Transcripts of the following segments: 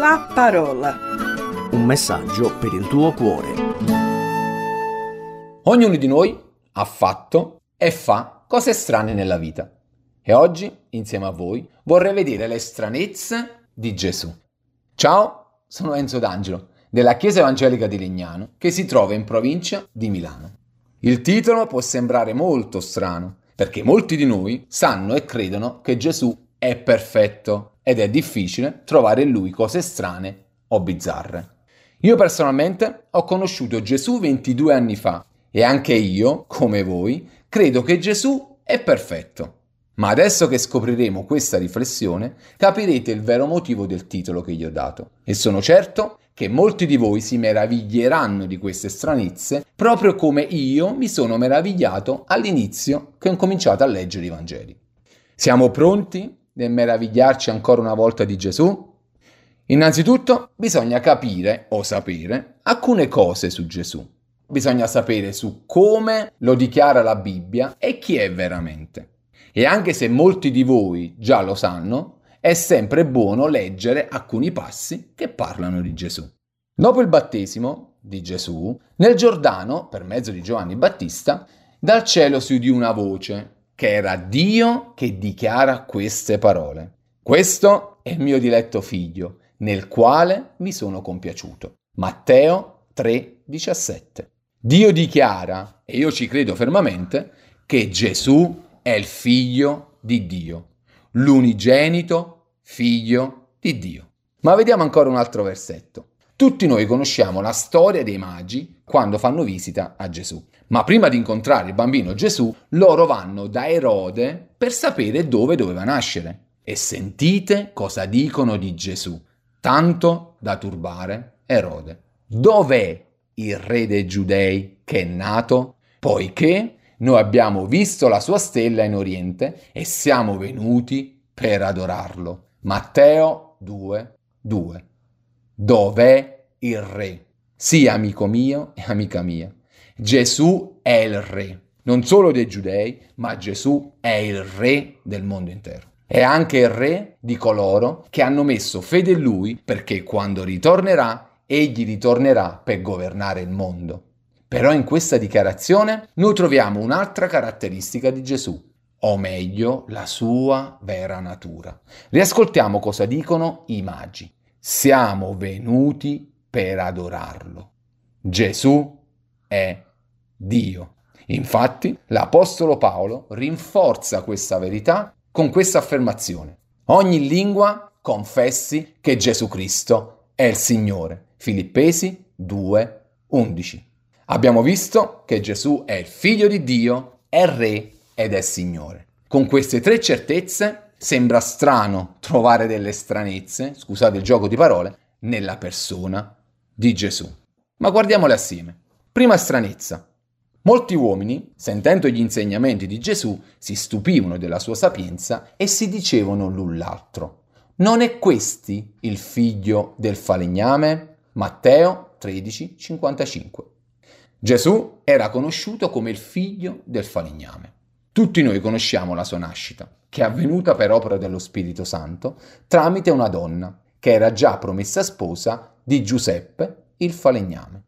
La parola. Un messaggio per il tuo cuore. Ognuno di noi ha fatto e fa cose strane nella vita. E oggi, insieme a voi, vorrei vedere le stranezze di Gesù. Ciao, sono Enzo D'Angelo, della Chiesa Evangelica di Legnano, che si trova in provincia di Milano. Il titolo può sembrare molto strano, perché molti di noi sanno e credono che Gesù è perfetto ed è difficile trovare in lui cose strane o bizzarre. Io personalmente ho conosciuto Gesù 22 anni fa e anche io, come voi, credo che Gesù è perfetto. Ma adesso che scopriremo questa riflessione, capirete il vero motivo del titolo che gli ho dato. E sono certo che molti di voi si meraviglieranno di queste stranezze, proprio come io mi sono meravigliato all'inizio che ho cominciato a leggere i Vangeli. Siamo pronti nel meravigliarci ancora una volta di Gesù? Innanzitutto bisogna capire o sapere alcune cose su Gesù. Bisogna sapere su come lo dichiara la Bibbia e chi è veramente. E anche se molti di voi già lo sanno, è sempre buono leggere alcuni passi che parlano di Gesù. Dopo il battesimo di Gesù, nel Giordano, per mezzo di Giovanni Battista, dal cielo si udì una voce che era Dio che dichiara queste parole. Questo è il mio diletto figlio, nel quale mi sono compiaciuto. Matteo 3:17. Dio dichiara, e io ci credo fermamente, che Gesù è il figlio di Dio, l'unigenito figlio di Dio. Ma vediamo ancora un altro versetto. Tutti noi conosciamo la storia dei magi quando fanno visita a Gesù. Ma prima di incontrare il bambino Gesù, loro vanno da Erode per sapere dove doveva nascere. E sentite cosa dicono di Gesù, tanto da turbare Erode. Dov'è il re dei giudei che è nato? Poiché noi abbiamo visto la sua stella in Oriente e siamo venuti per adorarlo. Matteo 2, 2 dov'è il re? Sì, amico mio e amica mia. Gesù è il re, non solo dei giudei, ma Gesù è il re del mondo intero. È anche il re di coloro che hanno messo fede in lui perché quando ritornerà, egli ritornerà per governare il mondo. Però in questa dichiarazione noi troviamo un'altra caratteristica di Gesù, o meglio la sua vera natura. Riascoltiamo cosa dicono i magi siamo venuti per adorarlo. Gesù è Dio. Infatti, l'Apostolo Paolo rinforza questa verità con questa affermazione. Ogni lingua confessi che Gesù Cristo è il Signore. Filippesi 2, 11. Abbiamo visto che Gesù è il Figlio di Dio, è Re ed è Signore. Con queste tre certezze Sembra strano trovare delle stranezze, scusate il gioco di parole, nella persona di Gesù. Ma guardiamole assieme. Prima stranezza. Molti uomini, sentendo gli insegnamenti di Gesù, si stupivano della sua sapienza e si dicevano l'un l'altro. Non è questi il figlio del falegname? Matteo 13, 55. Gesù era conosciuto come il figlio del falegname. Tutti noi conosciamo la sua nascita che è avvenuta per opera dello Spirito Santo tramite una donna che era già promessa sposa di Giuseppe il falegname.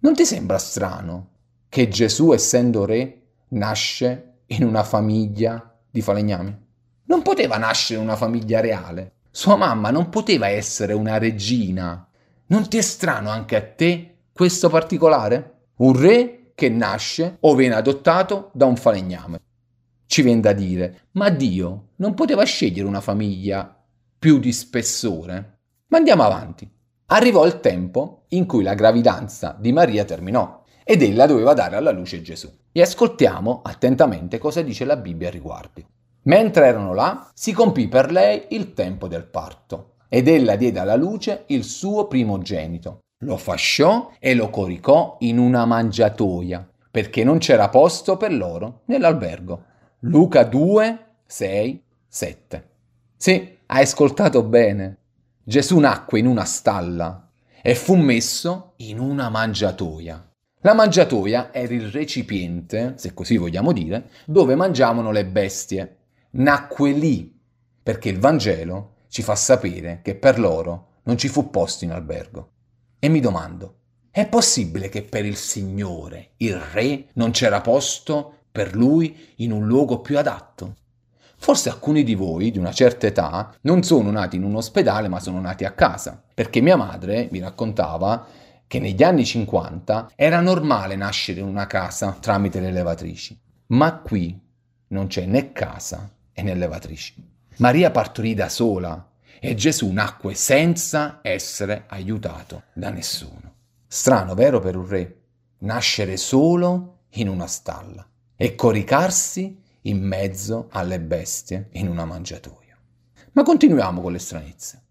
Non ti sembra strano che Gesù, essendo re, nasce in una famiglia di falegnami? Non poteva nascere in una famiglia reale. Sua mamma non poteva essere una regina. Non ti è strano anche a te questo particolare? Un re che nasce o viene adottato da un falegname ci viene da dire, ma Dio non poteva scegliere una famiglia più di spessore? Ma andiamo avanti. Arrivò il tempo in cui la gravidanza di Maria terminò ed ella doveva dare alla luce Gesù. E ascoltiamo attentamente cosa dice la Bibbia a riguardo. Mentre erano là, si compì per lei il tempo del parto ed ella diede alla luce il suo primogenito. Lo fasciò e lo coricò in una mangiatoia perché non c'era posto per loro nell'albergo. Luca 2, 6, 7. Sì, hai ascoltato bene. Gesù nacque in una stalla e fu messo in una mangiatoia. La mangiatoia era il recipiente, se così vogliamo dire, dove mangiavano le bestie. Nacque lì, perché il Vangelo ci fa sapere che per loro non ci fu posto in albergo. E mi domando, è possibile che per il Signore, il Re, non c'era posto per lui in un luogo più adatto? Forse alcuni di voi, di una certa età, non sono nati in un ospedale ma sono nati a casa, perché mia madre mi raccontava che negli anni 50 era normale nascere in una casa tramite le levatrici, ma qui non c'è né casa né levatrici. Maria partorì da sola e Gesù nacque senza essere aiutato da nessuno. Strano, vero, per un re? Nascere solo in una stalla e coricarsi in mezzo alle bestie in una mangiatoia. Ma continuiamo con le stranezze.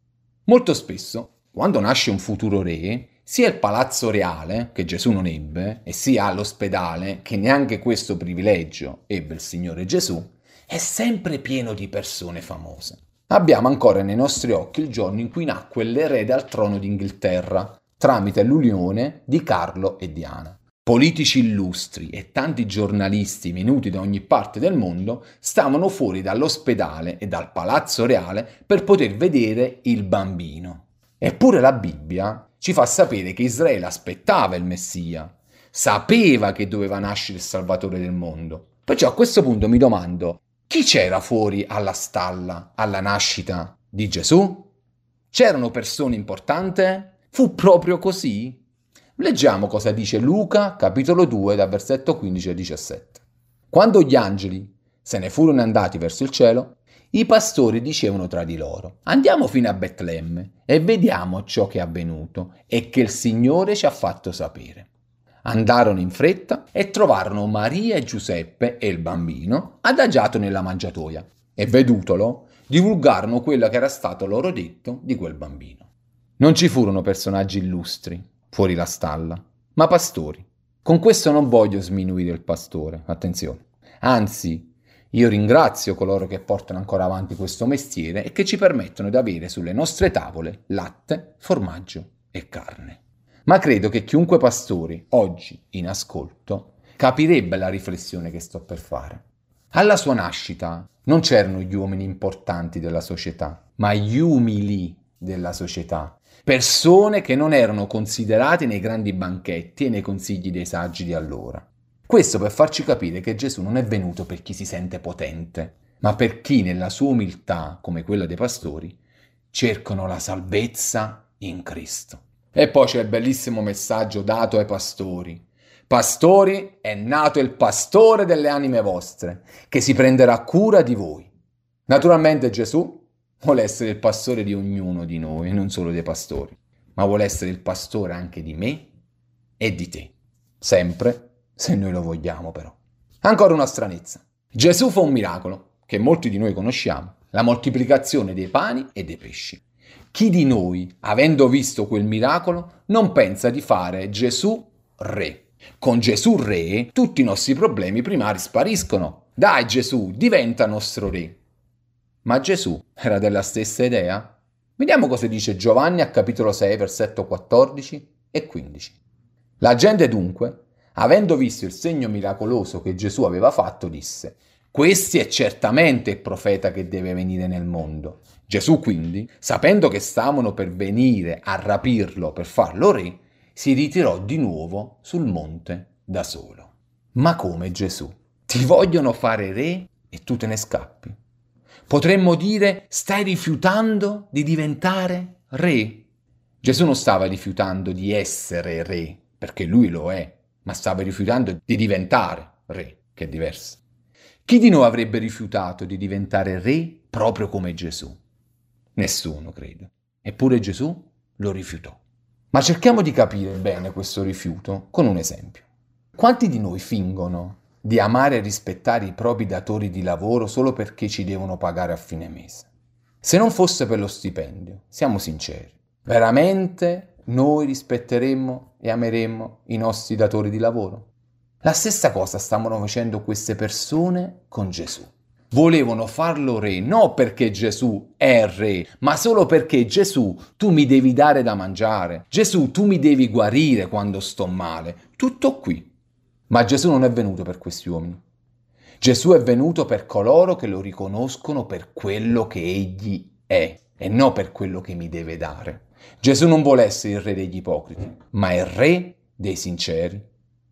Molto spesso, quando nasce un futuro re, sia il palazzo reale, che Gesù non ebbe, e sia l'ospedale, che neanche questo privilegio ebbe il Signore Gesù, è sempre pieno di persone famose. Abbiamo ancora nei nostri occhi il giorno in cui nacque l'erede al trono d'Inghilterra, tramite l'unione di Carlo e Diana. Politici illustri e tanti giornalisti venuti da ogni parte del mondo stavano fuori dall'ospedale e dal palazzo reale per poter vedere il bambino. Eppure la Bibbia ci fa sapere che Israele aspettava il Messia, sapeva che doveva nascere il Salvatore del mondo. Perciò a questo punto mi domando, chi c'era fuori alla stalla alla nascita di Gesù? C'erano persone importanti? Fu proprio così? Leggiamo cosa dice Luca, capitolo 2, da versetto 15 al 17. Quando gli angeli se ne furono andati verso il cielo, i pastori dicevano tra di loro, andiamo fino a Betlemme e vediamo ciò che è avvenuto e che il Signore ci ha fatto sapere. Andarono in fretta e trovarono Maria e Giuseppe e il bambino adagiato nella mangiatoia e vedutolo divulgarono quello che era stato loro detto di quel bambino. Non ci furono personaggi illustri, fuori la stalla, ma pastori. Con questo non voglio sminuire il pastore, attenzione. Anzi, io ringrazio coloro che portano ancora avanti questo mestiere e che ci permettono di avere sulle nostre tavole latte, formaggio e carne. Ma credo che chiunque pastore, oggi in ascolto, capirebbe la riflessione che sto per fare. Alla sua nascita non c'erano gli uomini importanti della società, ma gli umili della società, persone che non erano considerate nei grandi banchetti e nei consigli dei saggi di allora. Questo per farci capire che Gesù non è venuto per chi si sente potente, ma per chi nella sua umiltà, come quella dei pastori, cercano la salvezza in Cristo. E poi c'è il bellissimo messaggio dato ai pastori. Pastori, è nato il pastore delle anime vostre, che si prenderà cura di voi. Naturalmente Gesù vuole essere il pastore di ognuno di noi, non solo dei pastori, ma vuole essere il pastore anche di me e di te. Sempre, se noi lo vogliamo però. Ancora una stranezza. Gesù fa un miracolo, che molti di noi conosciamo, la moltiplicazione dei pani e dei pesci. Chi di noi, avendo visto quel miracolo, non pensa di fare Gesù re? Con Gesù re tutti i nostri problemi primari spariscono. Dai Gesù, diventa nostro re. Ma Gesù era della stessa idea? Vediamo cosa dice Giovanni a capitolo 6, versetto 14 e 15. La gente dunque, avendo visto il segno miracoloso che Gesù aveva fatto, disse, questi è certamente il profeta che deve venire nel mondo. Gesù quindi, sapendo che stavano per venire a rapirlo per farlo re, si ritirò di nuovo sul monte da solo. Ma come Gesù? Ti vogliono fare re e tu te ne scappi? Potremmo dire stai rifiutando di diventare re. Gesù non stava rifiutando di essere re, perché lui lo è, ma stava rifiutando di diventare re, che è diverso. Chi di noi avrebbe rifiutato di diventare re proprio come Gesù? Nessuno, credo. Eppure Gesù lo rifiutò. Ma cerchiamo di capire bene questo rifiuto con un esempio. Quanti di noi fingono di amare e rispettare i propri datori di lavoro solo perché ci devono pagare a fine mese. Se non fosse per lo stipendio, siamo sinceri, veramente noi rispetteremmo e ameremmo i nostri datori di lavoro? La stessa cosa stavano facendo queste persone con Gesù. Volevano farlo re, non perché Gesù è re, ma solo perché Gesù tu mi devi dare da mangiare, Gesù tu mi devi guarire quando sto male. Tutto qui. Ma Gesù non è venuto per questi uomini. Gesù è venuto per coloro che lo riconoscono per quello che egli è. e non per quello che mi deve dare. Gesù non vuole essere il re degli ipocriti, ma il re dei sinceri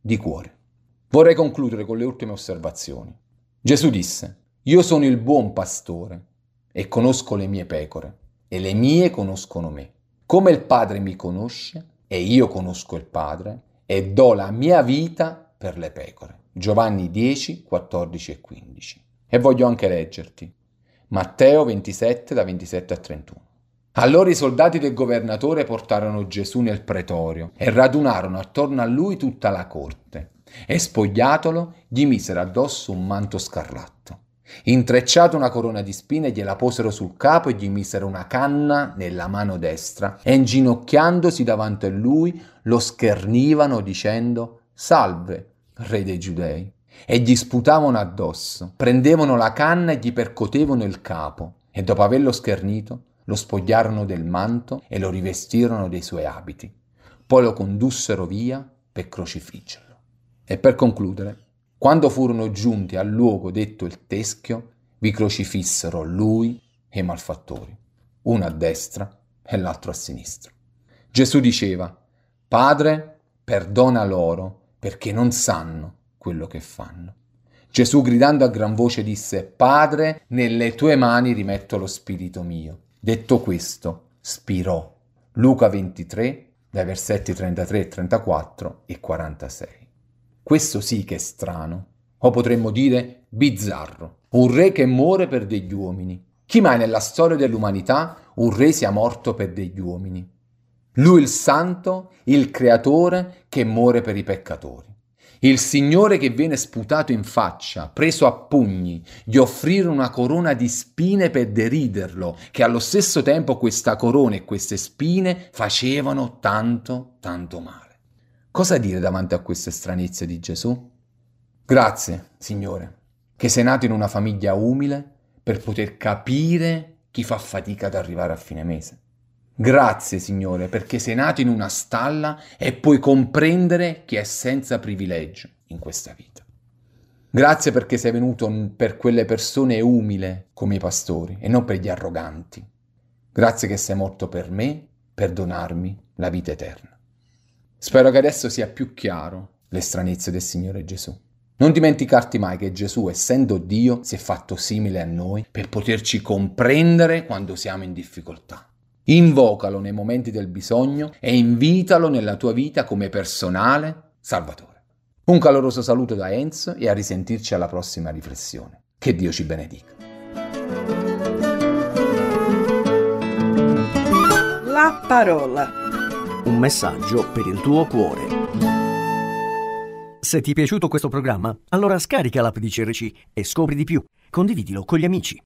di cuore. Vorrei concludere con le ultime osservazioni. Gesù disse, io sono il buon pastore e conosco le mie pecore e le mie conoscono me. Come il Padre mi conosce e io conosco il Padre e do la mia vita per le pecore. Giovanni 10, 14 e 15. E voglio anche leggerti. Matteo 27 da 27 a 31. Allora i soldati del governatore portarono Gesù nel pretorio e radunarono attorno a lui tutta la corte e spogliatolo gli misero addosso un manto scarlatto. Intrecciato una corona di spine gliela posero sul capo e gli misero una canna nella mano destra e inginocchiandosi davanti a lui lo schernivano dicendo Salve, re dei giudei. E gli sputavano addosso, prendevano la canna e gli percotevano il capo e dopo averlo schernito lo spogliarono del manto e lo rivestirono dei suoi abiti. Poi lo condussero via per crocifiggerlo. E per concludere, quando furono giunti al luogo detto il teschio, vi crocifissero lui e i malfattori, uno a destra e l'altro a sinistra. Gesù diceva, Padre, perdona loro perché non sanno quello che fanno. Gesù gridando a gran voce disse, Padre, nelle tue mani rimetto lo spirito mio. Detto questo, spirò. Luca 23, dai versetti 33, 34 e 46. Questo sì che è strano, o potremmo dire bizzarro. Un re che muore per degli uomini. Chi mai nella storia dell'umanità un re sia morto per degli uomini? Lui il santo, il creatore che muore per i peccatori. Il Signore che viene sputato in faccia, preso a pugni, gli offrirono una corona di spine per deriderlo, che allo stesso tempo questa corona e queste spine facevano tanto, tanto male. Cosa dire davanti a queste stranezze di Gesù? Grazie, Signore, che sei nato in una famiglia umile per poter capire chi fa fatica ad arrivare a fine mese. Grazie Signore perché sei nato in una stalla e puoi comprendere chi è senza privilegio in questa vita. Grazie perché sei venuto per quelle persone umili come i pastori e non per gli arroganti. Grazie che sei morto per me, per donarmi la vita eterna. Spero che adesso sia più chiaro le stranezze del Signore Gesù. Non dimenticarti mai che Gesù, essendo Dio, si è fatto simile a noi per poterci comprendere quando siamo in difficoltà. Invocalo nei momenti del bisogno e invitalo nella tua vita come personale Salvatore. Un caloroso saluto da Enzo e a risentirci alla prossima riflessione. Che Dio ci benedica. La parola. Un messaggio per il tuo cuore. Se ti è piaciuto questo programma, allora scarica l'app di CRC e scopri di più. Condividilo con gli amici.